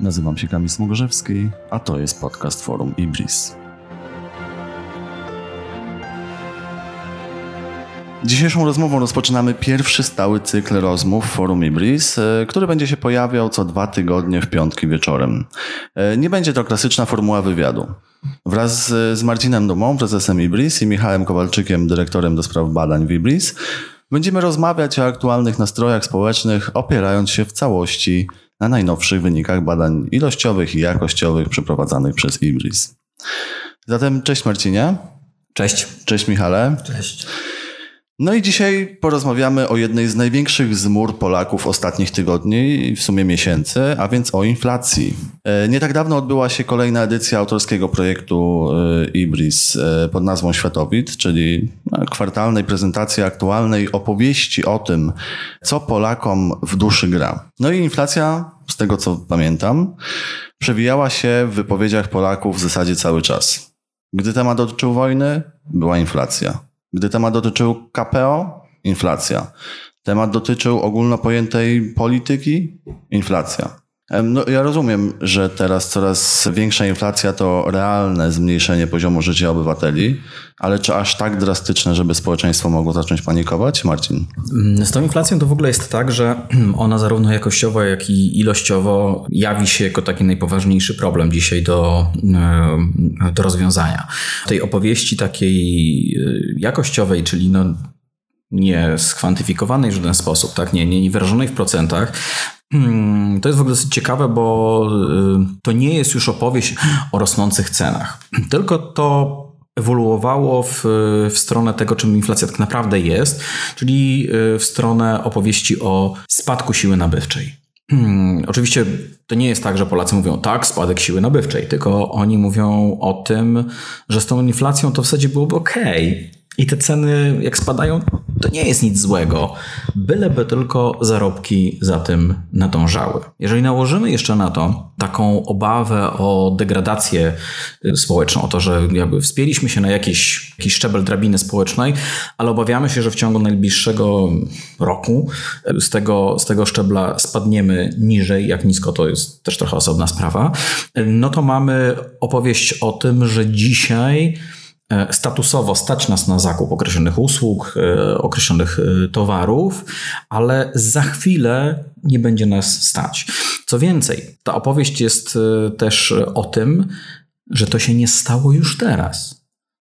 Nazywam się Kamil Smogorzewski, a to jest podcast Forum Ibris. Dzisiejszą rozmową rozpoczynamy pierwszy stały cykl rozmów Forum Ibris, e, który będzie się pojawiał co dwa tygodnie w piątki wieczorem. E, nie będzie to klasyczna formuła wywiadu. Wraz z Marcinem Dumą, prezesem Ibris i Michałem Kowalczykiem, dyrektorem do spraw badań w Ibris, będziemy rozmawiać o aktualnych nastrojach społecznych, opierając się w całości na najnowszych wynikach badań ilościowych i jakościowych przeprowadzanych przez Ibris. Zatem cześć Marcinie. Cześć. Cześć Michale. Cześć. No i dzisiaj porozmawiamy o jednej z największych zmór Polaków ostatnich tygodni i w sumie miesięcy, a więc o inflacji. E, nie tak dawno odbyła się kolejna edycja autorskiego projektu e, Ibris e, pod nazwą Światowid, czyli no, kwartalnej prezentacji aktualnej opowieści o tym, co Polakom w duszy gra. No i inflacja, z tego co pamiętam, przewijała się w wypowiedziach Polaków w zasadzie cały czas. Gdy temat dotyczył wojny, była inflacja. Gdy temat dotyczył KPO, inflacja. Temat dotyczył ogólno pojętej polityki, inflacja. No, ja rozumiem, że teraz coraz większa inflacja to realne zmniejszenie poziomu życia obywateli, ale czy aż tak drastyczne, żeby społeczeństwo mogło zacząć panikować? Marcin? Mm, z tą inflacją to w ogóle jest tak, że ona zarówno jakościowo, jak i ilościowo jawi się jako taki najpoważniejszy problem dzisiaj do, do rozwiązania. Tej opowieści takiej e, jakościowej, czyli no nie skwantyfikowanej w żaden sposób, tak? nie, nie, nie wyrażonej w procentach, to jest w ogóle dosyć ciekawe, bo y, to nie jest już opowieść o rosnących cenach, tylko to ewoluowało w, w stronę tego, czym inflacja tak naprawdę jest, czyli y, w stronę opowieści o spadku siły nabywczej. Hmm, oczywiście to nie jest tak, że Polacy mówią tak, spadek siły nabywczej, tylko oni mówią o tym, że z tą inflacją to w zasadzie byłoby ok. I te ceny, jak spadają, to nie jest nic złego, byleby tylko zarobki za tym nadążały. Jeżeli nałożymy jeszcze na to taką obawę o degradację y, społeczną, o to, że jakby wspięliśmy się na jakiś, jakiś szczebel drabiny społecznej, ale obawiamy się, że w ciągu najbliższego roku y, z tego, z tego szczebla spadniemy niżej, jak nisko to jest też trochę osobna sprawa, y, no to mamy opowieść o tym, że dzisiaj statusowo stać nas na zakup określonych usług, e, określonych e, towarów, ale za chwilę nie będzie nas stać. Co więcej, ta opowieść jest też o tym, że to się nie stało już teraz,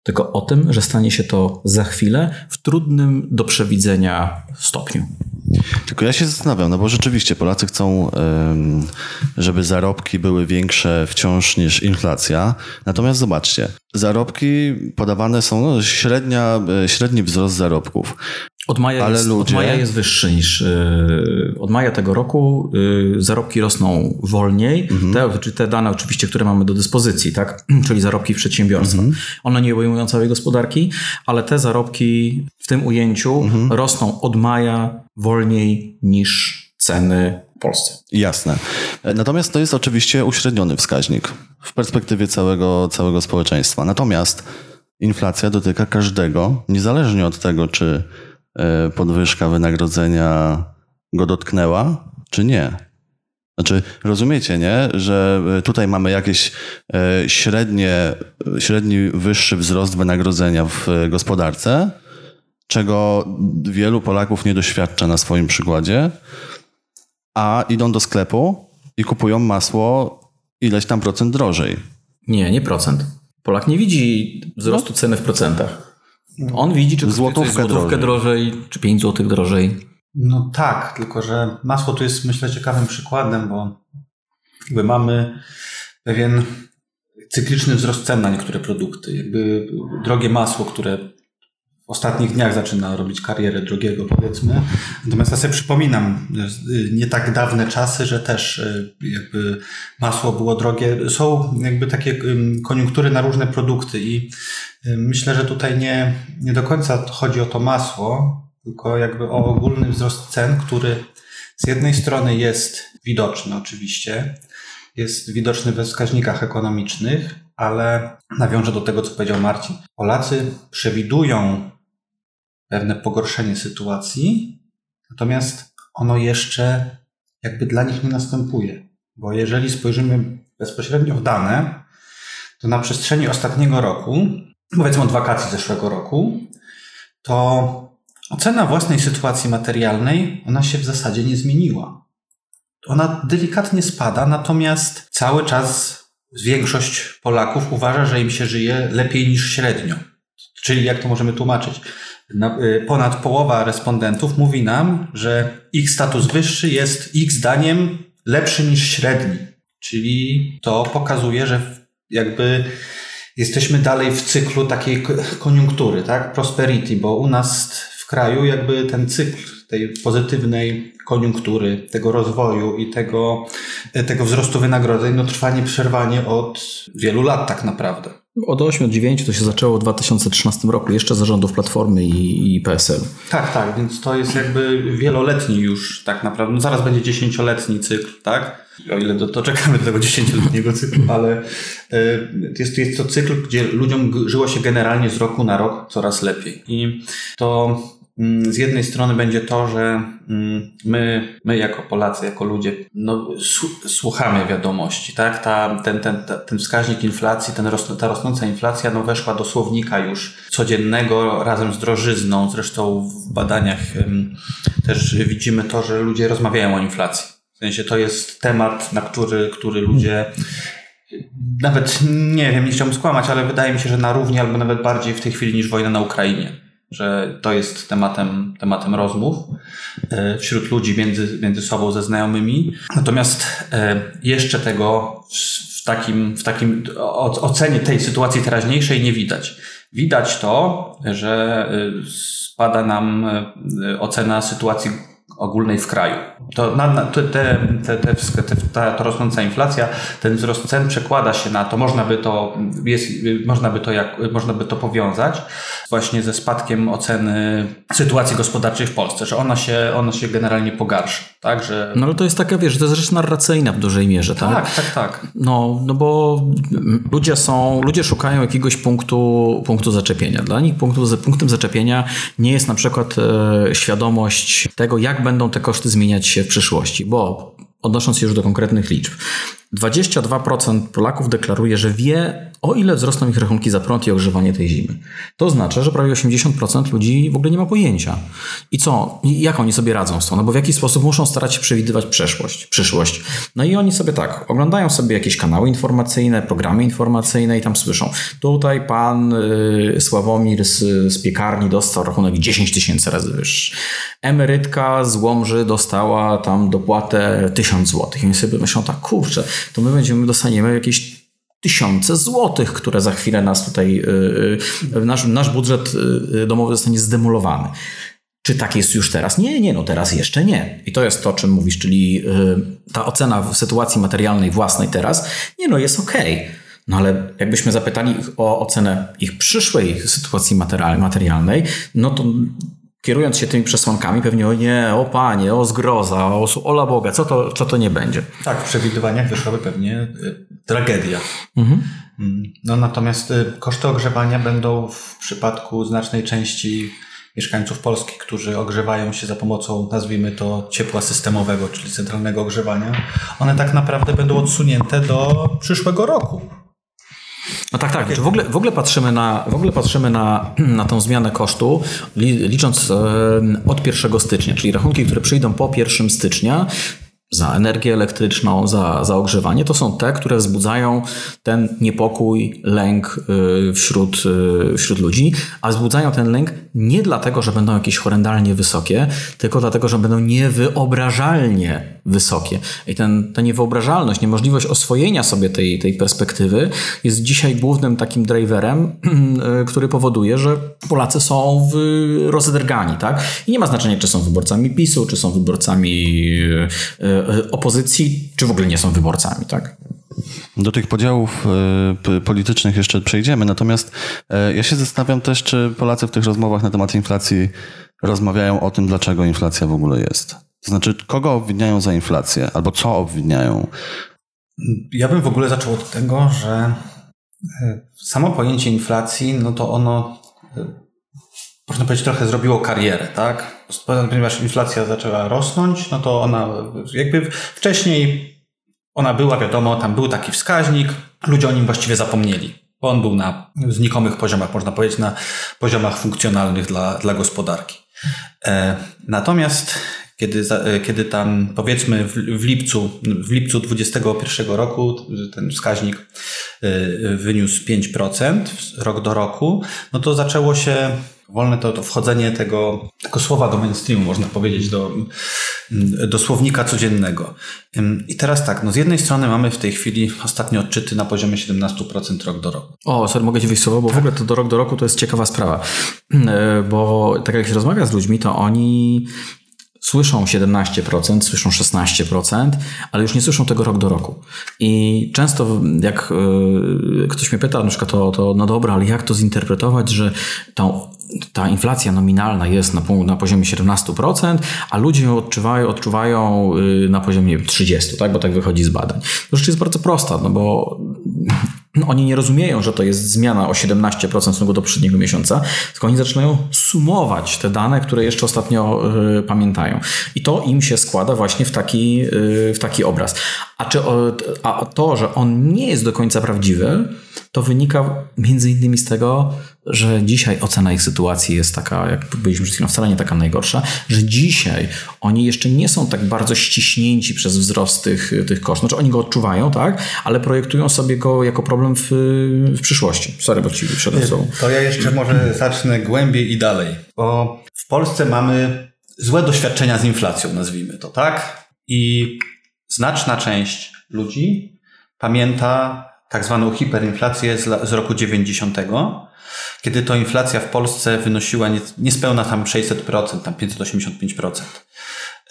tylko o tym, że stanie się to za chwilę w trudnym do przewidzenia stopniu. Tylko ja się zastanawiam, no bo rzeczywiście Polacy chcą, żeby zarobki były większe wciąż niż inflacja. Natomiast zobaczcie, zarobki podawane są, no, średnia, e, średni wzrost zarobków. Od maja, Ale jest, ludzie... od maja jest wyższy niż. Yy, od maja tego roku yy, zarobki rosną wolniej. Mhm. Te, czy te dane, oczywiście, które mamy do dyspozycji, tak? czyli zarobki w przedsiębiorstwach. Mhm. One nie obejmują całej gospodarki, ale te zarobki w tym ujęciu mhm. rosną od maja wolniej niż ceny w Polsce. Jasne. Natomiast to jest oczywiście uśredniony wskaźnik w perspektywie całego, całego społeczeństwa. Natomiast inflacja dotyka każdego, niezależnie od tego, czy e, podwyżka wynagrodzenia go dotknęła, czy nie. Znaczy, rozumiecie, nie? Że tutaj mamy jakieś e, średnie, średni wyższy wzrost wynagrodzenia w gospodarce, czego wielu Polaków nie doświadcza na swoim przykładzie, a idą do sklepu i kupują masło ileś tam procent drożej. Nie, nie procent. Polak nie widzi wzrostu ceny w procentach. On widzi, czy złotówkę, złotówkę drożej. drożej, czy 5 złotych drożej. No tak, tylko że masło tu jest myślę ciekawym przykładem, bo jakby mamy pewien cykliczny wzrost cen na niektóre produkty. Jakby drogie masło, które ostatnich dniach zaczyna robić karierę drogiego, powiedzmy. Natomiast ja sobie przypominam nie tak dawne czasy, że też y, jakby masło było drogie. Są jakby takie koniunktury na różne produkty i y, myślę, że tutaj nie, nie do końca chodzi o to masło, tylko jakby o ogólny wzrost cen, który z jednej strony jest widoczny oczywiście, jest widoczny we wskaźnikach ekonomicznych, ale nawiążę do tego, co powiedział Marcin. Polacy przewidują pewne pogorszenie sytuacji, natomiast ono jeszcze jakby dla nich nie następuje. Bo jeżeli spojrzymy bezpośrednio w dane, to na przestrzeni ostatniego roku, powiedzmy od wakacji zeszłego roku, to ocena własnej sytuacji materialnej, ona się w zasadzie nie zmieniła. Ona delikatnie spada, natomiast cały czas większość Polaków uważa, że im się żyje lepiej niż średnio. Czyli jak to możemy tłumaczyć? Y, ponad połowa respondentów mówi nam, że ich status wyższy jest ich zdaniem lepszy niż średni. Czyli to pokazuje, że jakby jesteśmy dalej w cyklu takiej koniunktury, tak? Prosperity, bo u nas w kraju jakby ten cykl tej pozytywnej koniunktury, tego rozwoju i tego, tego wzrostu wynagrodzeń, no trwa nieprzerwanie od wielu lat tak naprawdę. Od 8 od 9 to się zaczęło w 2013 roku, jeszcze zarządów Platformy i, i PSL. Tak, tak, więc to jest jakby wieloletni już tak naprawdę. No zaraz będzie dziesięcioletni cykl, tak? O ile doczekamy do tego dziesięcioletniego cyklu, ale y, jest, jest to cykl, gdzie ludziom żyło się generalnie z roku na rok coraz lepiej. I to z jednej strony będzie to, że mm, my, my jako Polacy, jako ludzie, no, słuchamy wiadomości, tak? Ta, ten, ten, ten wskaźnik inflacji, ten ta rosnąca inflacja no, weszła do słownika już codziennego razem z drożyzną. Zresztą w badaniach też widzimy to, że ludzie rozmawiają o inflacji. W sensie to jest temat, na który, który ludzie nawet nie wiem, nie chciałbym skłamać, ale wydaje mi się, że na równi albo nawet bardziej w tej chwili niż wojna na Ukrainie że to jest tematem, tematem rozmów e, wśród ludzi między, między sobą ze znajomymi. Natomiast e, jeszcze tego w takim, w takim ocenie tej sytuacji teraźniejszej nie widać. Widać to, że e, spada nam ocena sytuacji ogólnej w kraju. To na, na, te, te, te, te, ta, ta rosnąca inflacja, ten wzrost cen przekłada się na to, można by to, jest, można by to, jak, można by to powiązać właśnie ze spadkiem oceny sytuacji gospodarczej w Polsce, że ona się, ona się generalnie pogarsza. Tak, że... No ale to jest taka, wiesz, to jest rzecz narracyjna w dużej mierze, tak? Tak, tak, tak. No, no bo ludzie są, ludzie szukają jakiegoś punktu, punktu zaczepienia. Dla nich punktu, punktem zaczepienia nie jest na przykład e, świadomość tego, jak będą te koszty zmieniać się w przyszłości, bo odnosząc się już do konkretnych liczb, 22% Polaków deklaruje, że wie, o ile wzrosną ich rachunki za prąd i ogrzewanie tej zimy. To oznacza, że prawie 80% ludzi w ogóle nie ma pojęcia. I co? Jak oni sobie radzą z tym? No bo w jaki sposób muszą starać się przewidywać przeszłość, przyszłość. No i oni sobie tak, oglądają sobie jakieś kanały informacyjne, programy informacyjne i tam słyszą. Tutaj pan y, Sławomir z, z piekarni dostał rachunek 10 tysięcy razy wyższy. Emerytka z Łomży dostała tam dopłatę 1000 zł. I oni sobie myślą tak, kurczę, to my będziemy, dostaniemy jakieś tysiące złotych, które za chwilę nas tutaj, y, y, nasz, nasz budżet y, domowy zostanie zdemolowany. Czy tak jest już teraz? Nie, nie, no teraz jeszcze nie. I to jest to, o czym mówisz, czyli ta ocena sytuacji materialnej własnej teraz, nie no, jest okej. Okay. No ale jakbyśmy zapytali ich o ocenę ich przyszłej sytuacji materialnej, no to kierując się tymi przesłankami, pewnie o nie, o panie, o zgroza, o ola Boga, co to, co to nie będzie. Tak, w przewidywaniach wyszłaby pewnie y, tragedia. Mhm. Mm, no natomiast y, koszty ogrzewania będą w przypadku znacznej części mieszkańców Polski, którzy ogrzewają się za pomocą, nazwijmy to, ciepła systemowego, czyli centralnego ogrzewania, one tak naprawdę będą odsunięte do przyszłego roku. No tak, tak. Znaczy w, ogóle, w ogóle patrzymy na, w ogóle patrzymy na, na tą zmianę kosztu, licząc od 1 stycznia, czyli rachunki, które przyjdą po 1 stycznia, za energię elektryczną, za, za ogrzewanie, to są te, które wzbudzają ten niepokój, lęk y, wśród, y, wśród ludzi, a wzbudzają ten lęk nie dlatego, że będą jakieś horrendalnie wysokie, tylko dlatego, że będą niewyobrażalnie wysokie. I ten, ta niewyobrażalność, niemożliwość oswojenia sobie tej, tej perspektywy jest dzisiaj głównym takim driverem, y, który powoduje, że Polacy są rozedrgani, tak? I nie ma znaczenia, czy są wyborcami PiSu, czy są wyborcami opozycji, czy w ogóle nie są wyborcami, tak? Do tych podziałów e, politycznych jeszcze przejdziemy, natomiast e, ja się zastanawiam też, czy Polacy w tych rozmowach na temat inflacji rozmawiają o tym, dlaczego inflacja w ogóle jest. To znaczy, kogo obwiniają za inflację, albo co obwiniają? Ja bym w ogóle zaczął od tego, że samo pojęcie inflacji, no to ono można powiedzieć, trochę zrobiło karierę, tak? Ponieważ inflacja zaczęła rosnąć, no to ona jakby wcześniej Ona była, wiadomo, tam był taki wskaźnik, ludzie o nim właściwie zapomnieli. Bo on był na znikomych poziomach, można powiedzieć, na poziomach funkcjonalnych dla, dla gospodarki. E, natomiast kiedy, e, kiedy tam powiedzmy w, w lipcu, w lipcu 2021 roku ten wskaźnik e, wyniósł 5% rok do roku, no to zaczęło się wolne to, to wchodzenie tego, tego słowa do mainstreamu, można powiedzieć, do, do słownika codziennego. I teraz tak, no z jednej strony mamy w tej chwili ostatnie odczyty na poziomie 17% rok do roku. O, sorry, mogę Ci wyjść słowo, bo tak. w ogóle to do rok do roku to jest ciekawa sprawa. E, bo tak jak się rozmawia z ludźmi, to oni słyszą 17%, słyszą 16%, ale już nie słyszą tego rok do roku. I często jak y, ktoś mnie pyta na przykład to, to no dobra, ale jak to zinterpretować, że tą ta inflacja nominalna jest na, na poziomie 17%, a ludzie ją odczuwają, odczuwają y, na poziomie 30%, tak? bo tak wychodzi z badań. To rzecz jest bardzo prosta, no bo oni nie rozumieją, że to jest zmiana o 17% w stosunku do poprzedniego miesiąca, tylko oni zaczynają sumować te dane, które jeszcze ostatnio y, pamiętają. I to im się składa właśnie w taki, y, w taki obraz. A, czy, a to, że on nie jest do końca prawdziwy, to wynika między innymi z tego, że dzisiaj ocena ich sytuacji jest taka, jak byliśmy przed chwilą, wcale nie taka najgorsza, że dzisiaj oni jeszcze nie są tak bardzo ściśnięci przez wzrost tych, tych kosztów. Znaczy oni go odczuwają, tak, ale projektują sobie go jako problem w, w przyszłości. Sorry, bo ci słowo. To ja jeszcze może zacznę głębiej i dalej, bo w Polsce mamy złe doświadczenia z inflacją, nazwijmy to, tak? I znaczna część ludzi pamięta tak zwaną hiperinflację z, z roku 90, kiedy to inflacja w Polsce wynosiła niespełna tam 600%, tam 585%.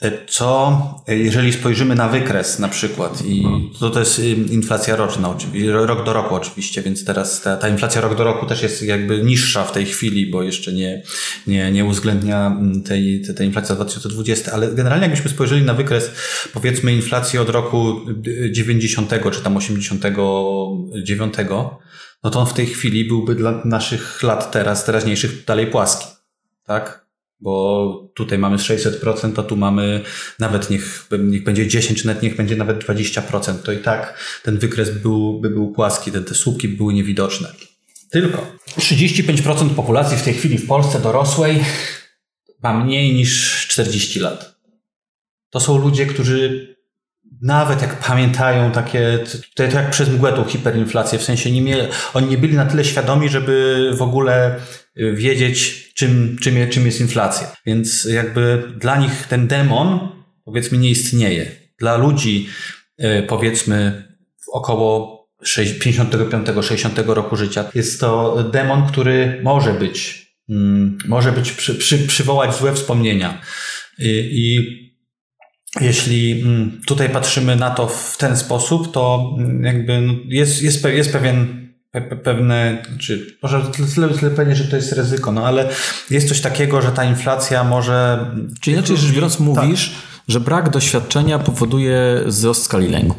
E, co, e, jeżeli spojrzymy na wykres na przykład, i to, to jest inflacja roczna, rok do roku oczywiście, więc teraz ta, ta inflacja rok do roku też jest jakby niższa w tej chwili, bo jeszcze nie, nie, nie uwzględnia tej, tej, tej inflacji za 2020, ale generalnie jakbyśmy spojrzeli na wykres, powiedzmy inflacji od roku 90 czy tam 89, no to on w tej chwili byłby dla naszych lat teraz, teraźniejszych dalej płaski. Tak? Bo tutaj mamy 600%, a tu mamy nawet niech, niech będzie 10, czy nawet niech będzie nawet 20%. To i tak ten wykres był, by był płaski, te, te słupki były niewidoczne. Tylko 35% populacji w tej chwili w Polsce dorosłej ma mniej niż 40 lat. To są ludzie, którzy nawet jak pamiętają takie, to, to jak przez mgłę tą hiperinflację, w sensie nie mieli, oni nie byli na tyle świadomi, żeby w ogóle wiedzieć, czym, czym, czym jest inflacja. Więc jakby dla nich ten demon, powiedzmy, nie istnieje. Dla ludzi, y, powiedzmy, około 55-60 roku życia, jest to demon, który może być, mm, może być, przy, przy, przywołać złe wspomnienia. I, i jeśli mm, tutaj patrzymy na to w ten sposób, to mm, jakby no, jest, jest, jest pewien pewne, czy może tyle, tyle powiedzieć, że to jest ryzyko, no ale jest coś takiego, że ta inflacja może... Czyli inaczej rzecz biorąc mówisz, tak. że brak doświadczenia powoduje wzrost skali lęku.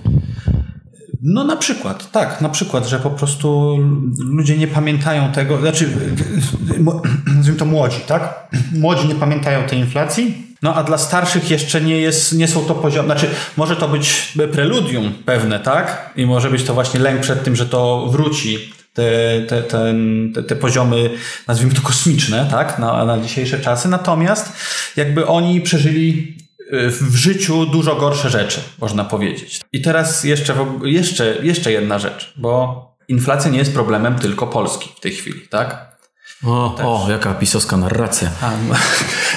No na przykład, tak, na przykład, że po prostu ludzie nie pamiętają tego, znaczy, nazwijmy to młodzi, tak? Młodzi nie pamiętają tej inflacji, no a dla starszych jeszcze nie, jest, nie są to poziomy, znaczy może to być preludium pewne, tak? I może być to właśnie lęk przed tym, że to wróci, te, te, te, te, te poziomy, nazwijmy to kosmiczne, tak? Na, na dzisiejsze czasy. Natomiast jakby oni przeżyli y, w życiu dużo gorsze rzeczy, można powiedzieć. I teraz jeszcze, jeszcze, jeszcze jedna rzecz, bo inflacja nie jest problemem tylko Polski w tej chwili, tak? O, o jaka pisowska narracja. A.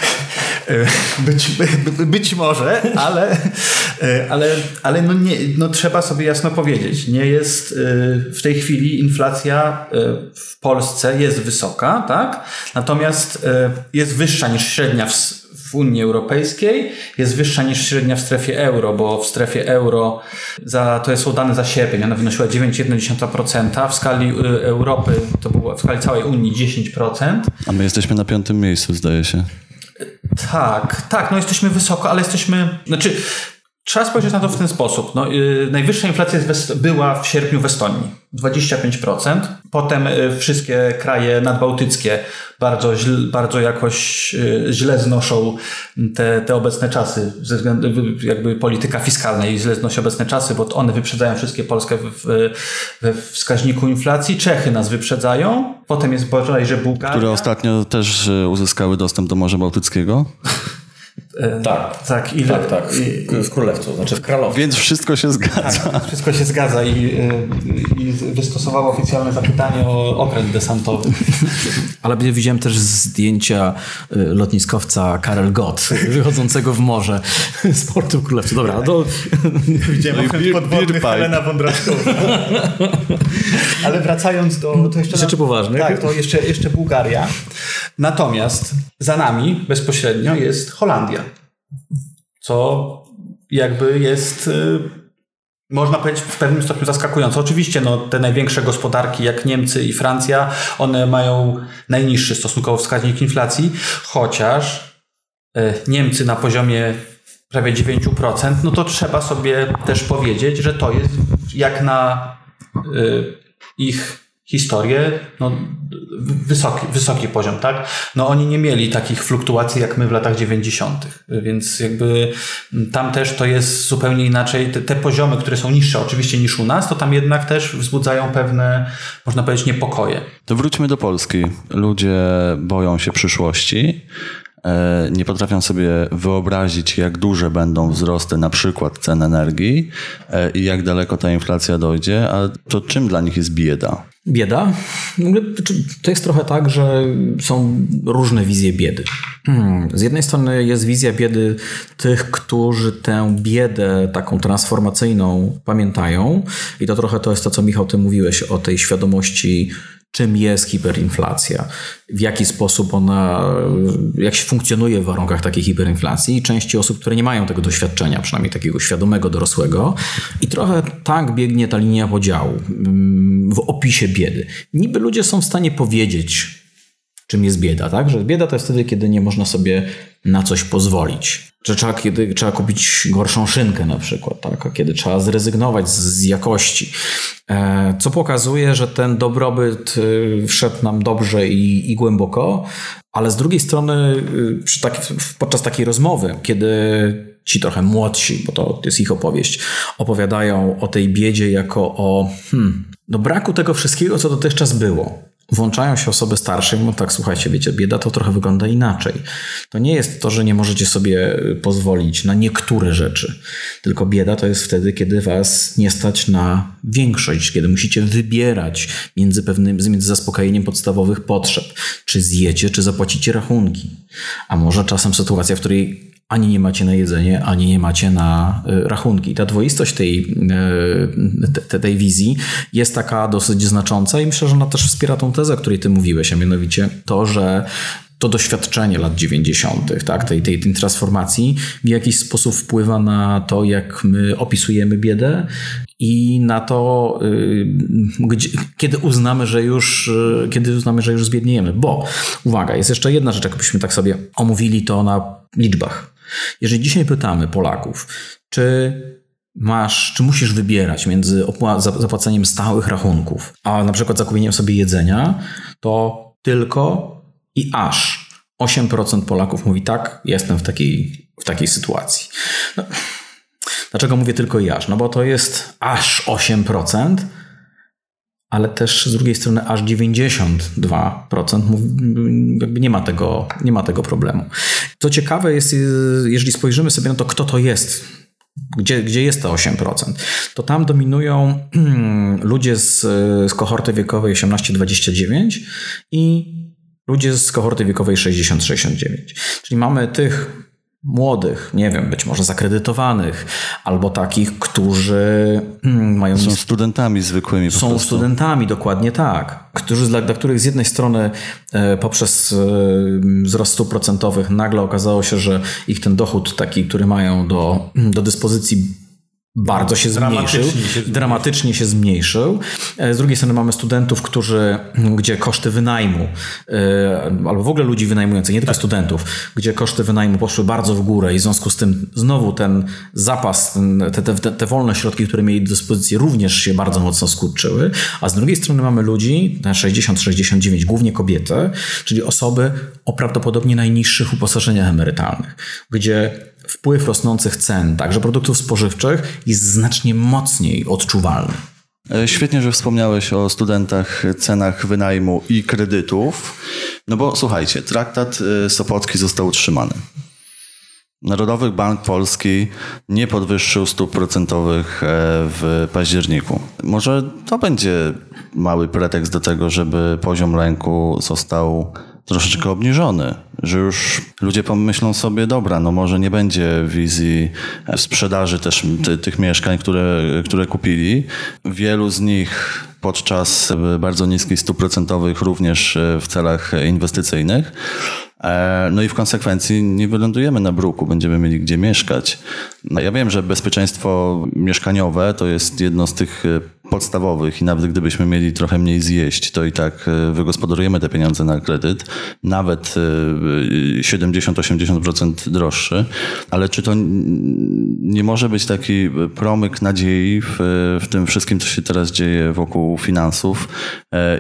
Być, być może, ale, ale, ale no nie, no trzeba sobie jasno powiedzieć, nie jest y, w tej chwili inflacja w Polsce jest wysoka, tak? Natomiast jest wyższa niż średnia w, w Unii Europejskiej, jest wyższa niż średnia w strefie euro, bo w strefie euro za, to są dane za sierpień, ona wynosiła 9,1%, w skali Europy to było w skali całej Unii 10%. A my jesteśmy na piątym miejscu, zdaje się. Tak, tak, no jesteśmy wysoko, ale jesteśmy, znaczy Trzeba spojrzeć na to w ten sposób. No, yy, najwyższa inflacja była w sierpniu w Estonii 25%. Potem yy, wszystkie kraje nadbałtyckie bardzo, źle, bardzo jakoś yy, źle znoszą te, te obecne czasy. Ze względu, jakby polityka fiskalna i źle znosi obecne czasy, bo one wyprzedzają wszystkie Polskę we wskaźniku inflacji. Czechy nas wyprzedzają. Potem jest bodajże Bułgaria. Które ostatnio też y, uzyskały dostęp do Morza Bałtyckiego. E, tak, tak, ile, tak, tak. W, w Królewcu, znaczy w Kralowie. Więc wszystko się zgadza. Tak, wszystko się zgadza i, e, i wystosowało oficjalne zapytanie o okręt desantowy. Ale widziałem też zdjęcia e, lotniskowca Karel Gott wychodzącego w morze z portu Królewcu. Dobra, to widziałem no okręt podwodny Helena Wądraczkowa. Ale wracając do... To jeszcze Rzeczy na... poważnych. Tak, to jeszcze, jeszcze Bułgaria. Natomiast za nami bezpośrednio jest Holandia co jakby jest y, można powiedzieć w pewnym stopniu zaskakujące. Oczywiście no, te największe gospodarki jak Niemcy i Francja, one mają najniższy stosunkowo wskaźnik inflacji, chociaż y, Niemcy na poziomie prawie 9%, no to trzeba sobie też powiedzieć, że to jest jak na y, ich historię, no, wysoki, wysoki poziom, tak? No oni nie mieli takich fluktuacji jak my w latach 90., więc jakby tam też to jest zupełnie inaczej. Te, te, poziomy, które są niższe oczywiście niż u nas, to tam jednak też wzbudzają pewne, można powiedzieć, niepokoje. To wróćmy do Polski. Ludzie boją się przyszłości. E, nie potrafią sobie wyobrazić, jak duże będą wzrosty na przykład cen energii e, i jak daleko ta inflacja dojdzie, a to czym dla nich jest bieda? Bieda? To jest trochę tak, że są różne wizje biedy. Hmm, z jednej strony jest wizja biedy tych, którzy tę biedę taką transformacyjną pamiętają i to trochę to jest to, co Michał, ty mówiłeś o tej świadomości czym jest hiperinflacja, w jaki sposób ona, jak się funkcjonuje w warunkach takiej hiperinflacji i części osób, które nie mają tego doświadczenia, przynajmniej takiego świadomego, dorosłego. I trochę tak biegnie ta linia podziału mm, w opisie biedy. Niby ludzie są w stanie powiedzieć, czym jest bieda, tak? Że bieda to jest wtedy, kiedy nie można sobie na coś pozwolić. Że trzeba, kiedy trzeba kupić gorszą szynkę na przykład, tak? A kiedy trzeba zrezygnować z, z jakości. E, co pokazuje, że ten dobrobyt e, wszedł nam dobrze i, i głęboko, ale z drugiej strony przy tak, podczas takiej rozmowy, kiedy ci trochę młodsi, bo to jest ich opowieść, opowiadają o tej biedzie jako o hmm, no braku tego wszystkiego, co dotychczas było włączają się osoby starsze mówią tak, słuchajcie, wiecie, bieda to trochę wygląda inaczej. To nie jest to, że nie możecie sobie pozwolić na niektóre rzeczy, tylko bieda to jest wtedy, kiedy was nie stać na większość, kiedy musicie wybierać między pewnym, między zaspokojeniem podstawowych potrzeb. Czy zjecie, czy zapłacicie rachunki. A może czasem sytuacja, w której ani nie macie na jedzenie, ani nie macie na y, rachunki. Ta dwoistość tej, y, tej wizji jest taka dosyć znacząca i myślę, że ona też wspiera tą tezę, o której ty mówiłeś, a mianowicie to, że to doświadczenie lat 90., tak, tej, tej, tej transformacji w jakiś sposób wpływa na to, jak my opisujemy biedę i na to, y, gdzie, kiedy uznamy, że już, kiedy uznamy, że już zbiedniejemy. Bo, uwaga, jest jeszcze jedna rzecz, jakbyśmy tak sobie omówili to na liczbach. Jeżeli dzisiaj pytamy Polaków, czy masz, czy musisz wybierać między zapłaceniem stałych rachunków, a na przykład zakupieniem sobie jedzenia, to tylko i aż 8% Polaków mówi tak, jestem w takiej, w takiej sytuacji. No, dlaczego mówię tylko i aż? No bo to jest aż 8%, ale też z drugiej strony aż 92% jakby nie ma tego, nie ma tego problemu. Co ciekawe jest, jeżeli spojrzymy sobie na to, kto to jest, gdzie, gdzie jest to 8%, to tam dominują ludzie z, z kohorty wiekowej 18-29 i ludzie z kohorty wiekowej 60-69. Czyli mamy tych młodych, nie wiem, być może zakredytowanych, albo takich, którzy mm, mają... Są studentami zwykłymi. Są studentami, dokładnie tak. Którzy, dla, dla których z jednej strony e, poprzez e, wzrost stóp procentowych nagle okazało się, że ich ten dochód taki, który mają do, do dyspozycji bardzo się zmniejszył, Dramatycznie się zmniejszył. dramatycznie się zmniejszył. E, Z drugiej strony mamy studentów, którzy, gdzie koszty wynajmu, e, albo w ogóle ludzi wynajmujących, nie tylko studentów, gdzie koszty wynajmu poszły bardzo w górę i w związku z tym znowu ten zapas, te, te, te wolne środki, które mieli do dyspozycji również się bardzo mocno skurczyły, a z drugiej strony mamy ludzi, na 60-69, głównie kobiety, czyli osoby o prawdopodobnie najniższych uposażeniach emerytalnych, gdzie wpływ rosnących cen, także produktów spożywczych, jest znacznie mocniej odczuwalny. E, Świetnie, że wspomniałeś o studentach, cenach wynajmu i kredytów. No bo słuchajcie, traktat e, Sopocki został utrzymany. Narodowy Bank Polski nie podwyższył stóp procentowych e, w październiku. Może to będzie mały pretekst do tego, żeby poziom rynku został troszeczkę obniżony, że już ludzie pomyślą sobie, dobra, no może nie będzie wizji sprzedaży też ty, tych mieszkań, które, które kupili. Wielu z nich podczas bardzo niskich stóp procentowych również w celach inwestycyjnych. E, No i w konsekwencji nie wylądujemy na bruku, będziemy mieli gdzie mieszkać. No ja wiem, że bezpieczeństwo mieszkaniowe to jest jedno z tych e, podstawowych i nawet gdybyśmy mieli trochę mniej zjeść, to i tak e, wygospodarujemy te pieniądze na kredyt, nawet e, 70-80% droższy, ale czy to nie może być taki promyk nadziei w, w tym wszystkim, co się teraz dzieje wokół finansów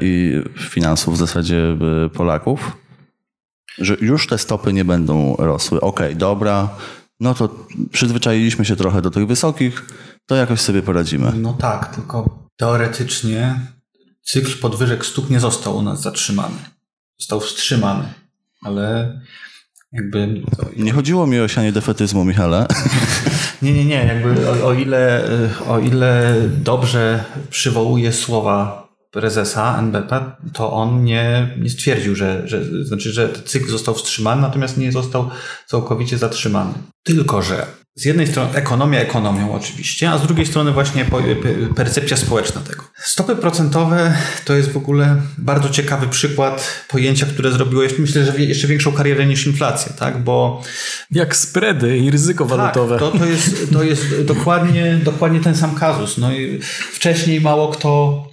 i finansów w zasadzie Polaków? Że już te stopy nie będą rosły. Okej, dobra, no to przyzwyczailiśmy się trochę do tych wysokich, to jakoś sobie poradzimy. No tak, tylko teoretycznie cykl podwyżek stóp nie został u nas zatrzymany. Został wstrzymany, ale jakby... Nie chodziło mi o sianie defetyzmu, Michale. Nie, nie, nie. Jakby o, o, ile, o ile dobrze przywołuje słowa prezesa NBP, to on nie, nie stwierdził, że, że, znaczy, że cykl został wstrzymany, natomiast nie został całkowicie zatrzymany. Tylko, że z jednej strony ekonomia ekonomią oczywiście, a z drugiej strony właśnie percepcja społeczna tego. Stopy procentowe to jest w ogóle bardzo ciekawy przykład pojęcia, które zrobiło jeszcze, myślę, że jeszcze większą karierę niż inflacja, tak? Bo Jak spready i ryzyko walutowe. tak, to, to, jest, to jest dokładnie, dokładnie ten sam kazus. No i wcześniej mało kto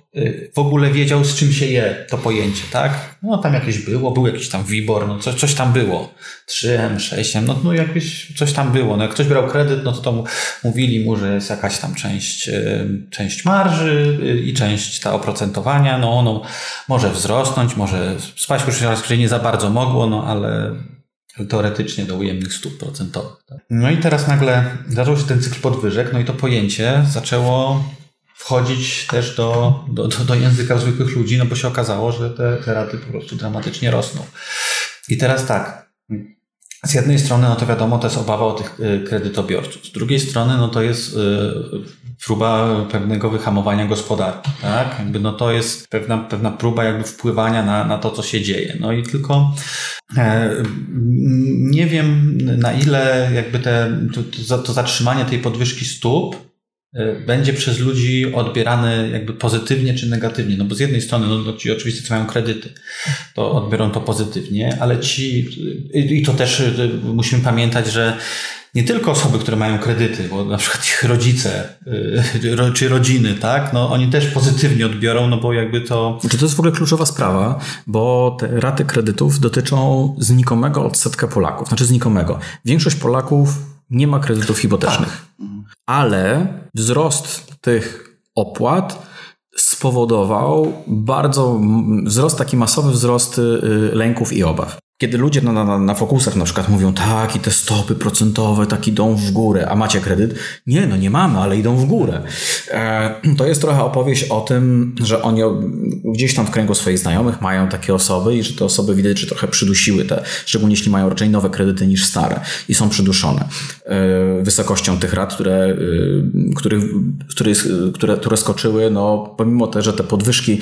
w ogóle wiedział, z czym się je to pojęcie, tak? No tam jakieś było, był jakiś tam WIBOR, no coś, coś tam było. 3M, 6M, no, no jakieś coś tam było. No jak ktoś brał kredyt, no to, to mówili mu, że jest jakaś tam część, y, część marży y, i część ta oprocentowania, no ono może wzrosnąć, może spaść, już raz, że nie za bardzo mogło, no ale teoretycznie do ujemnych stóp procentowych. Tak? No i teraz nagle zaczął się ten cykl podwyżek, no i to pojęcie zaczęło wchodzić też do, do, do, języka zwykłych ludzi, no bo się okazało, że te, te raty po prostu dramatycznie rosną. I teraz tak, z jednej strony, no to wiadomo, to jest obawa o tych y, kredytobiorców. Z drugiej strony, no to jest y, próba pewnego wyhamowania gospodarki, tak? Jakby no to jest pewna, pewna próba jakby wpływania na, na to, co się dzieje. No i tylko e, nie wiem na ile jakby te, to, to zatrzymanie tej podwyżki stóp będzie przez ludzi odbierane jakby pozytywnie czy negatywnie. No bo z jednej strony, no ci oczywiście co mają kredyty, to odbiorą to pozytywnie, ale ci, i i to też y, musimy pamiętać, że nie tylko osoby, które mają kredyty, bo na przykład ich rodzice y, ro- czy rodziny, tak, no oni też pozytywnie odbiorą, no bo jakby to Znaczy, to jest w ogóle kluczowa sprawa, bo te raty kredytów dotyczą znikomego odsetka Polaków. Znaczy znikomego. Większość Polaków nie ma kredytów hipotecznych. Ale wzrost tych opłat spowodował bardzo wzrost, taki masowy wzrost y, lęków i obaw. Kiedy ludzie na, na, na fokusach na przykład mówią, tak, i te stopy procentowe tak idą w górę, a macie kredyt? Nie, no nie mamy, ale idą w górę. E, to jest trochę opowieść o tym, że oni gdzieś tam w kręgu swoich znajomych mają takie osoby i że te osoby widać, że trochę przydusiły te, szczególnie jeśli mają raczej nowe kredyty niż stare i są przyduszone e, wysokością tych rat, które, e, które, które, które skoczyły, no pomimo te, że te podwyżki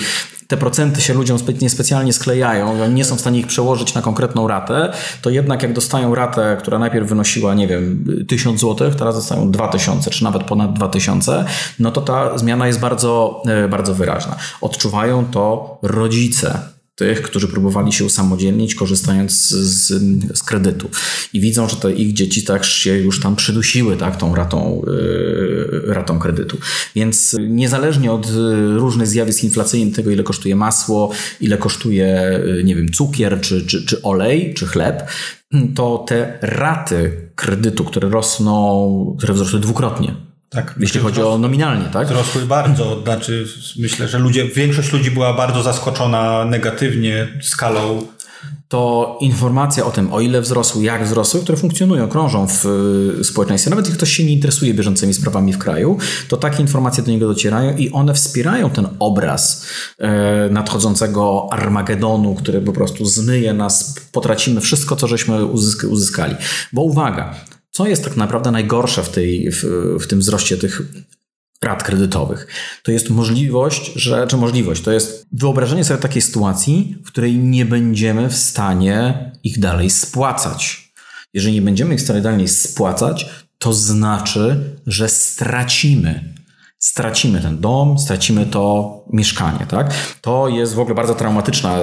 te procenty się ludziom spe- niespecjalnie sklejają, oni nie są w stanie ich przełożyć na konkretną ratę, to jednak jak dostają ratę, która najpierw wynosiła, nie wiem, 1000 zł, teraz dostają 2000, czy nawet ponad 2000, no to ta zmiana jest bardzo, e, bardzo wyraźna. Odczuwają to rodzice tych, którzy próbowali się usamodzielnić, korzystając z, z, kredytu. I widzą, że te ich dzieci tak się już tam przydusiły tak, tą ratą, yy, ratą kredytu. Więc niezależnie od różnych zjawisk inflacyjnych, tego ile kosztuje masło, ile kosztuje, nie wiem, cukier, czy, czy, czy olej, czy chleb, to te raty kredytu, które rosną, które wzrosły dwukrotnie, tak, jeśli chodzi o nominalnie, tak? Wzrosły bardzo. Znaczy, myślę, że ludzie, większość ludzi była bardzo zaskoczona negatywnie skalą to informacja o tym, o ile wzrosły, jak wzrosły, które funkcjonują, krążą w y, społeczeństwie. Nawet jeśli ktoś się nie interesuje bieżącymi sprawami w kraju, to takie informacje do niego docierają i one wspierają ten obraz e, nadchodzącego Armagedonu, który po prostu zmyje nas, potracimy wszystko, co żeśmy uzyskali. Bo uwaga, co jest tak naprawdę najgorsze w, tej, w, w tym wzroście tych rat kredytowych. To jest możliwość, że, czy możliwość, to jest wyobrażenie sobie takiej sytuacji, w której nie będziemy w stanie ich dalej spłacać. Jeżeli nie będziemy ich w stanie dalej spłacać, to znaczy, że stracimy. Stracimy ten dom, stracimy to mieszkanie, tak? To jest w ogóle bardzo traumatyczna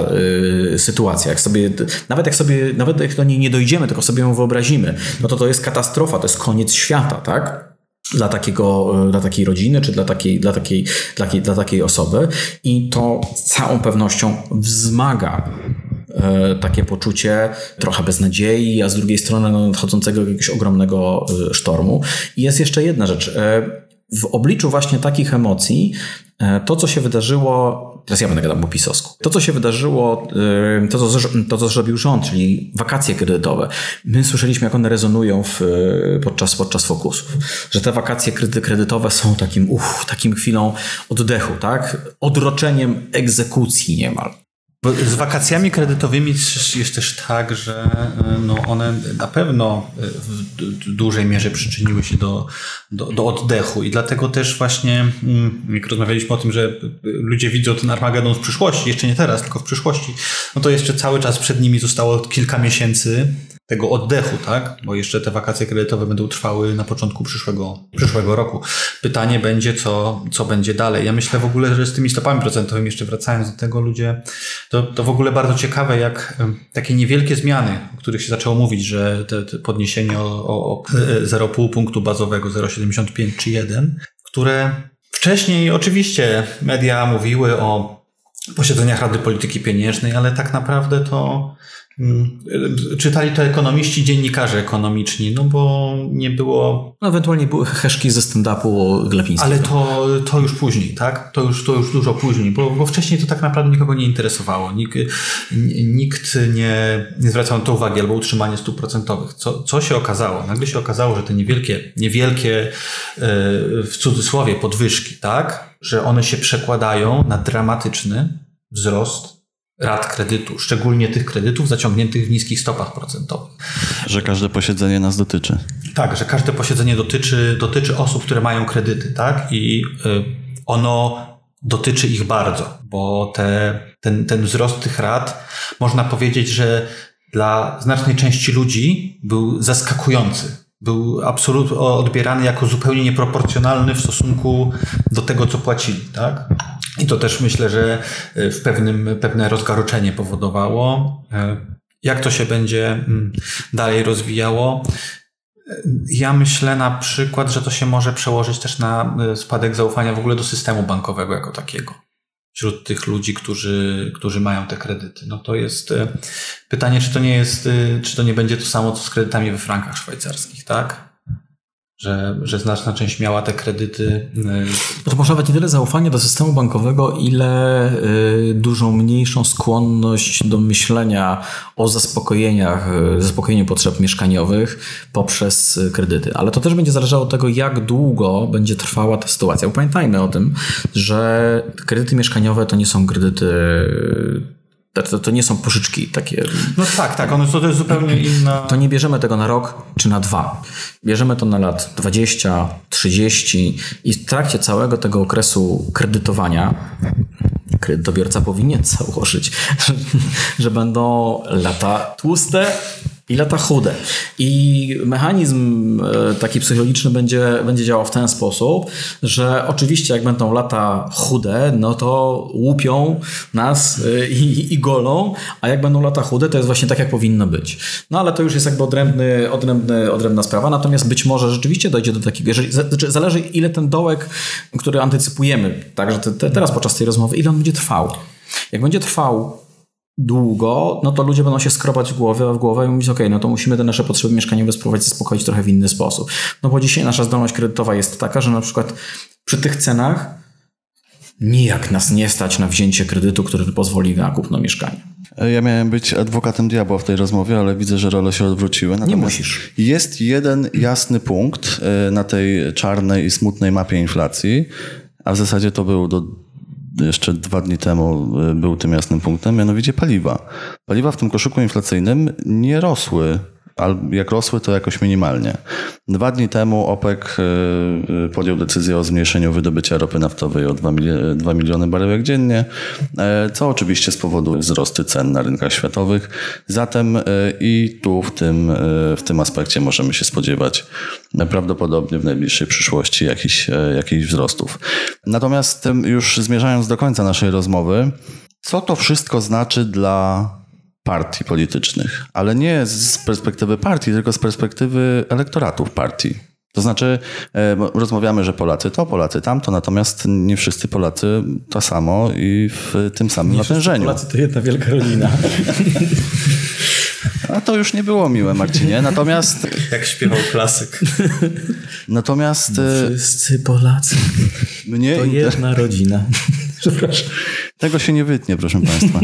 y, sytuacja. Jak sobie, nawet jak sobie, nawet jak do niej nie dojdziemy, tylko sobie ją wyobrazimy, no to to jest katastrofa, to jest koniec świata, tak? dla, takiego, e, dla takiej rodziny, czy dla takiej, dla, takiej, dla, takiej, dla takiej osoby i to z całą pewnością wzmaga e, takie poczucie trochę beznadziei, a z drugiej strony no, nadchodzącego jakiegoś ogromnego e, sztormu. I jest jeszcze jedna rzecz. W obliczu właśnie takich emocji, to co się wydarzyło teraz ja będę gadał po pisowsku. To, co się wydarzyło, y, to co, to, co zrobił rząd, czyli wakacje kredytowe, my słyszeliśmy, jak one rezonują w, podczas, podczas fokusów. Że te wakacje kredytowe są takim, uff, takim chwilą oddechu, tak? Odroczeniem egzekucji niemal. Bo z wakacjami kredytowymi jest też tak, że e, no one na pewno e, w dużej mierze przyczyniły się do, do, do, oddechu i dlatego też właśnie, mm, jak rozmawialiśmy o tym, że ludzie widzą ten Armagedon w przyszłości, jeszcze nie teraz, tylko w przyszłości, no to jeszcze cały czas przed nimi zostało kilka miesięcy tego oddechu, tak? Bo jeszcze te wakacje kredytowe będą trwały na początku przyszłego, przyszłego roku. Pytanie będzie, co, co będzie dalej. Ja myślę w ogóle, że z tymi stopami procentowymi, jeszcze wracając do tego, ludzie, to, to w ogóle bardzo ciekawe, jak takie niewielkie zmiany, o których się zaczęło mówić, że te, te podniesienie o, o, o 0,5 punktu bazowego, 0,75 czy 1, które wcześniej oczywiście media mówiły o posiedzeniach Rady Polityki Pieniężnej, ale tak naprawdę to. Czytali to ekonomiści, dziennikarze ekonomiczni, no bo nie było... No ewentualnie były heszki ze stand-upu Glepińskiego. Ale to, to już później, tak? To już, to już dużo później, bo, bo wcześniej to tak naprawdę nikogo nie interesowało. Nikt, nikt nie, nie zwracał na to uwagi, albo utrzymanie stóp procentowych. Co, co się okazało? Nagle się okazało, że te niewielkie, niewielkie e, w cudzysłowie podwyżki, tak? Że one się przekładają na dramatyczny wzrost rat kredytu, szczególnie tych kredytów zaciągniętych w niskich stopach procentowych. Że każde posiedzenie nas dotyczy. Tak, że każde posiedzenie dotyczy, dotyczy osób, które mają kredyty, tak? I y, ono dotyczy ich bardzo, bo te, ten, ten wzrost tych rat, można powiedzieć, że dla znacznej części ludzi był zaskakujący był absolutnie odbierany jako zupełnie nieproporcjonalny w stosunku do tego, co płacili, tak? I to też myślę, że e, w pewnym, pewne rozgaroczenie powodowało. E, jak to się będzie mm, dalej rozwijało? E, ja myślę na przykład, że to się może przełożyć też na spadek zaufania w ogóle do systemu bankowego jako takiego wśród tych ludzi, którzy, którzy mają te kredyty. No to jest pytanie, czy to nie jest, czy to nie będzie to samo, co z kredytami we frankach szwajcarskich, tak? Że, że znaczna część miała te kredyty. Y, to może nawet nie tyle zaufanie do systemu bankowego, ile y, dużą mniejszą skłonność do myślenia o zaspokojeniach, y, zaspokojeniu potrzeb mieszkaniowych poprzez kredyty. Ale to też będzie zależało od tego, jak długo będzie trwała ta sytuacja. Bo pamiętajmy o tym, że kredyty mieszkaniowe to nie są kredyty to, to nie są pożyczki takie. No tak, tak, one to, to jest zupełnie inna. To nie bierzemy tego na rok czy na dwa. Bierzemy to na lat 20, 30 i w trakcie całego tego okresu kredytowania kredytobiorca powinien założyć, że, że będą lata tłuste I lata chude. I mechanizm e, taki psychologiczny będzie, będzie działał w ten sposób, że oczywiście jak będą lata chude, no to łupią nas e, i, i golą, a jak będą lata chude, to jest właśnie tak, jak powinno być. No ale to już jest jakby odrębny, odrębny, odrębna sprawa, natomiast być może rzeczywiście dojdzie do takiego, jeżeli, znaczy zależy ile ten dołek, który antycypujemy, także te, te, teraz podczas tej rozmowy, ile on będzie trwał. Jak będzie trwał długo, no to ludzie będą się skrobać w głowę, w głowę i mówić, ok, no to musimy te nasze potrzeby mieszkaniowe spróbować zaspokoić trochę w inny sposób. No bo dzisiaj nasza zdolność kredytowa jest taka, że na przykład przy tych cenach nijak nas nie stać na wzięcie kredytu, który pozwoli na kupno mieszkania. Ja miałem być adwokatem diabła w tej rozmowie, ale widzę, że role się odwróciły. Natomiast nie musisz. Jest jeden jasny punkt e, na tej czarnej i smutnej mapie inflacji, a w zasadzie to był do jeszcze dwa dni temu e, był tym jasnym punktem, mianowicie paliwa. Paliwa w tym koszyku inflacyjnym nie rosły jak rosły, to jakoś minimalnie. Dwa dni temu OPEC e, e, podjął decyzję o zmniejszeniu wydobycia ropy naftowej o 2, 2 miliony baryłek dziennie, e, co oczywiście spowoduje wzrosty cen na rynkach światowych. Zatem i tu w tym, w tym aspekcie możemy się spodziewać prawdopodobnie w najbliższej przyszłości jakichś, jakichś wzrostów. Natomiast już zmierzając do końca naszej rozmowy, co to wszystko znaczy dla partii politycznych, ale nie z perspektywy partii, tylko z perspektywy elektoratów partii. To znaczy, e, rozmawiamy, że Polacy to, Polacy tamto, natomiast nie wszyscy Polacy to samo i w tym samym nie natężeniu. Polacy to jedna wielka rodzina. A to już nie było miłe, Marcinie. Natomiast. Jak śpiewał klasyk. Natomiast. No wszyscy Polacy. Mnie to jedna rodzina. Przepraszam. Tego się nie wytnie, proszę Państwa.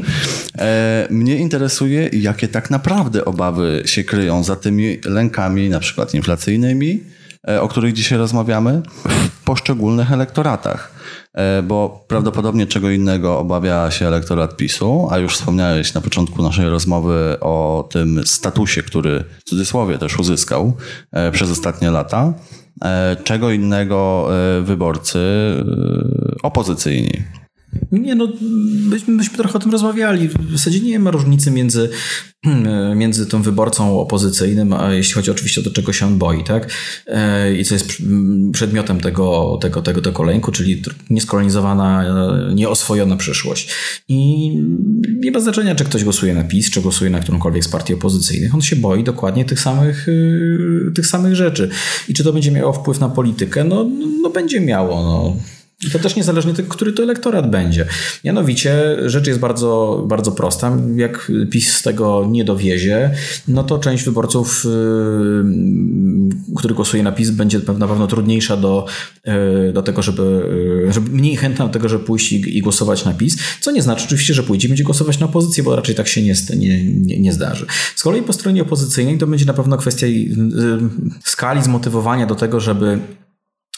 E, mnie interesuje, jakie tak naprawdę obawy się kryją za tymi lękami, na przykład inflacyjnymi, e, o których dzisiaj rozmawiamy, w poszczególnych elektoratach. E, bo prawdopodobnie czego innego obawia się elektorat PiSu, a już wspomniałeś na początku naszej rozmowy o tym statusie, który w cudzysłowie też uzyskał przez ostatnie lata. Czego innego wyborcy opozycyjni. Nie, no, byśmy, byśmy trochę o tym rozmawiali. W zasadzie nie ma różnicy między, między tym wyborcą opozycyjnym, a jeśli chodzi oczywiście o to, czego się on boi, tak? E, I co jest przedmiotem tego, tego, tego, tego lęku, czyli nieskolonizowana, nieoswojona przyszłość. I nie ma znaczenia, czy ktoś głosuje na PiS, czy głosuje na którąkolwiek z partii opozycyjnych. On się boi dokładnie tych samych, tych samych rzeczy. I czy to będzie miało wpływ na politykę? No, no będzie miało. No. I to też niezależnie tego, który to elektorat będzie. Mianowicie rzecz jest bardzo, bardzo prosta. Jak PiS z tego nie dowiezie, no to część wyborców, yy, który głosuje na PiS, będzie na pewno trudniejsza do, yy, do tego, żeby, yy, żeby mniej chętna do tego, żeby pójść i, i, głosować na PiS. Co nie znaczy oczywiście, że pójdzie będzie głosować na opozycję, bo raczej tak się nie, nie, nie, nie zdarzy. Z kolei po stronie opozycyjnej to będzie na pewno kwestia skali zmotywowania do tego, żeby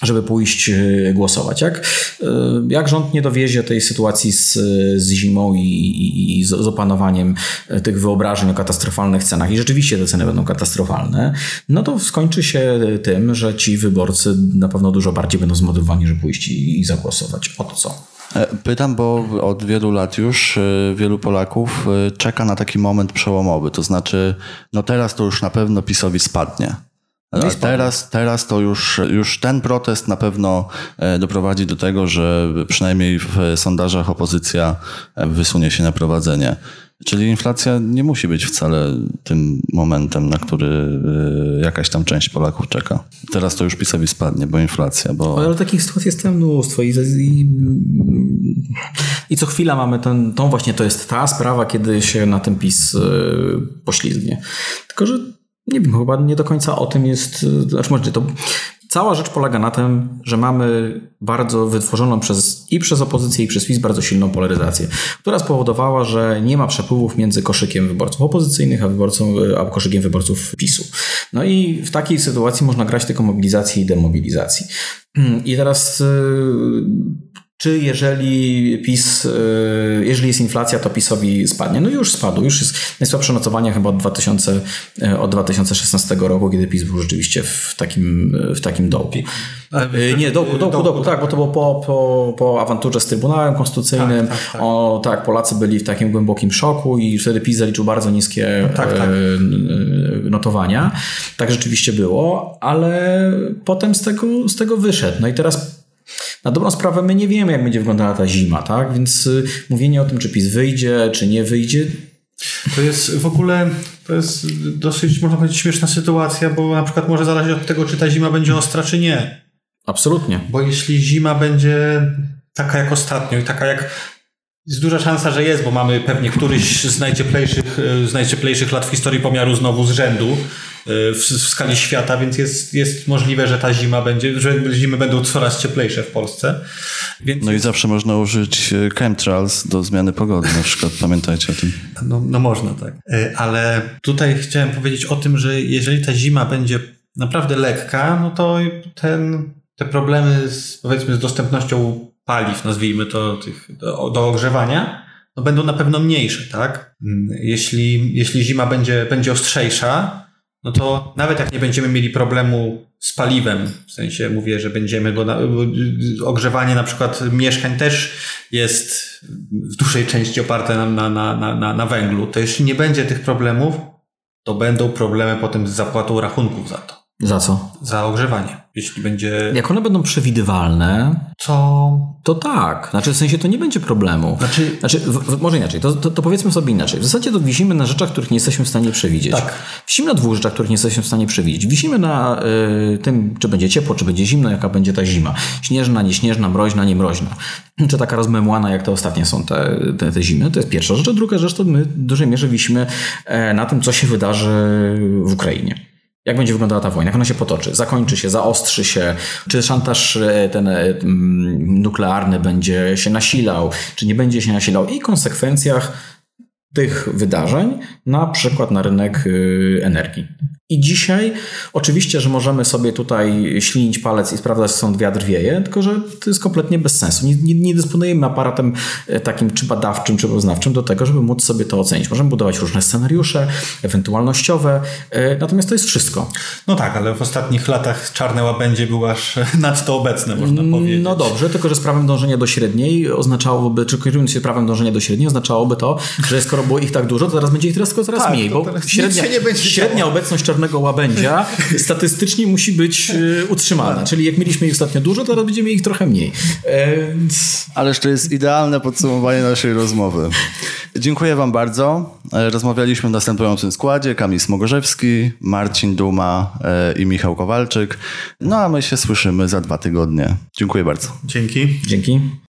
żeby pójść e, głosować. Jak, e, jak rząd nie dowiezie tej sytuacji z, z zimą i, i, z opanowaniem e, tych wyobrażeń o katastrofalnych cenach i rzeczywiście te ceny będą katastrofalne, no to skończy się tym, że ci wyborcy na pewno dużo bardziej będą zmotywowani, żeby pójść i, i zagłosować. O to co? Pytam, bo od wielu lat już wielu Polaków czeka na taki moment przełomowy. To znaczy, no teraz to już na pewno PiSowi spadnie. No teraz, teraz to już, już ten protest na pewno e, doprowadzi do tego, że przynajmniej w sondażach opozycja e, wysunie się na prowadzenie. Czyli inflacja nie musi być wcale tym momentem, na który e, jakaś tam część Polaków czeka. Teraz to już PiSowi spadnie, bo inflacja. Bo... Ale takich sytuacji jest tam mnóstwo i, i, i co chwila mamy ten, tą właśnie, to jest ta sprawa, kiedy się na ten PiS poślizgnie. Tylko, że nie wiem, chyba nie do końca o tym jest. Znaczy, może to. Cała rzecz polega na tym, że mamy bardzo wytworzoną przez, i przez opozycję, i przez PiS bardzo silną polaryzację, która spowodowała, że nie ma przepływów między koszykiem wyborców opozycyjnych a, wyborcą, a koszykiem wyborców PiSu. No i w takiej sytuacji można grać tylko mobilizacji i demobilizacji. I teraz y, czy jeżeli PiS, e, jeżeli jest inflacja, to PiSowi spadnie? No już spadł, już jest najsłabsze notowanie chyba od, 2000, e, od 2016 roku, kiedy PiS był rzeczywiście w takim, w takim dołku. E, nie, doku, doku, doku, tak, bo to było po, po, po awanturze z Trybunałem Konstytucyjnym. Tak, tak, tak. O, tak, Polacy byli w takim głębokim szoku i wtedy PiS zaliczył bardzo niskie tak, tak. notowania. Tak rzeczywiście było, ale potem z tego, z tego wyszedł. No i teraz na dobrą sprawę my nie wiemy, jak będzie wyglądała ta zima, tak? Więc y, mówienie o tym, czy PiS wyjdzie, czy nie wyjdzie, to jest w ogóle, to jest dosyć, można powiedzieć, śmieszna sytuacja, bo na przykład może zależeć od tego, czy ta zima będzie ostra, czy nie. Absolutnie. Bo jeśli zima będzie taka jak ostatnio i taka jak jest duża szansa, że jest, bo mamy pewnie któryś z najcieplejszych, z najcieplejszych lat w historii pomiaru znowu z rzędu w, w, skali świata, więc jest, jest możliwe, że ta zima będzie, że zimy będą coraz cieplejsze w Polsce. Więc no i zawsze można użyć e, chemtrails do zmiany pogody na przykład, pamiętajcie o tym. No, no można, tak. E, ale tutaj chciałem powiedzieć o tym, że jeżeli ta zima będzie naprawdę lekka, no to ten, te problemy z, powiedzmy z dostępnością paliw, nazwijmy to, tych, do, do ogrzewania, no będą na pewno mniejsze, tak? Mm, jeśli, jeśli zima będzie, będzie ostrzejsza, no to nawet jak nie będziemy mieli problemu z paliwem, w sensie mówię, że będziemy, bo, na, ogrzewanie na przykład mieszkań też jest w dużej części oparte na, na, na, na, na węglu, to jeśli nie będzie tych problemów, to będą problemy potem z zapłatą rachunków za to. Za co? Za ogrzewanie. Jeśli będzie. Jak one będą przewidywalne, to. To tak. Znaczy, w sensie to nie będzie problemu. Znaczy, znaczy w, w, może inaczej, to, to, to, powiedzmy sobie inaczej. W zasadzie to wisimy na rzeczach, których nie jesteśmy w stanie przewidzieć. Tak. Wisimy na dwóch rzeczach, których nie jesteśmy w stanie przewidzieć. Wisimy na y, tym, czy będzie ciepło, czy będzie zimno, jaka będzie ta zima. Śnieżna, nieśnieżna, mroźna, niemroźna. Czy taka rozmemłana, jak te ostatnie są te, te, te zimy. To jest pierwsza rzecz. A druga rzecz, to my w dużej mierze wisimy e, na tym, co się wydarzy w Ukrainie. Jak będzie wyglądała ta wojna? Jak ona się potoczy? Zakończy się, zaostrzy się? Czy szantaż e, ten e, nuklearny będzie się nasilał? Czy nie będzie się nasilał? I konsekwencjach tych wydarzeń, na przykład na rynek y, energii. I dzisiaj oczywiście, że możemy sobie tutaj ślinić palec i sprawdzać, są wiatr wieje, tylko że to jest kompletnie bez sensu. Nie, nie, nie, dysponujemy aparatem e, takim czy badawczym, czy poznawczym do tego, żeby móc sobie to ocenić. Możemy budować różne scenariusze, ewentualnościowe, e, natomiast to jest wszystko. No tak, ale w ostatnich latach czarne łabędzie były aż nadto obecne, można mm, powiedzieć. No dobrze, tylko że z prawem dążenia do średniej oznaczałoby, czy kierując się prawem dążenia do średniej, oznaczałoby to, że skoro było ich tak dużo, to teraz będzie ich teraz tylko coraz tak, mniej, bo średnia, średnia obecność czarnego czarnego łabędzia statystycznie musi być e, utrzymana. Czyli jak mieliśmy ich ostatnio dużo, teraz będziemy ich trochę mniej. E, Ależ to jest idealne podsumowanie naszej rozmowy. Dziękuję Wam bardzo. E, rozmawialiśmy w następującym składzie. Kamil Smogorzewski, Marcin Duma i Michał Kowalczyk. No a my się słyszymy za dwa tygodnie. Dziękuję bardzo. Dzięki. Dzięki.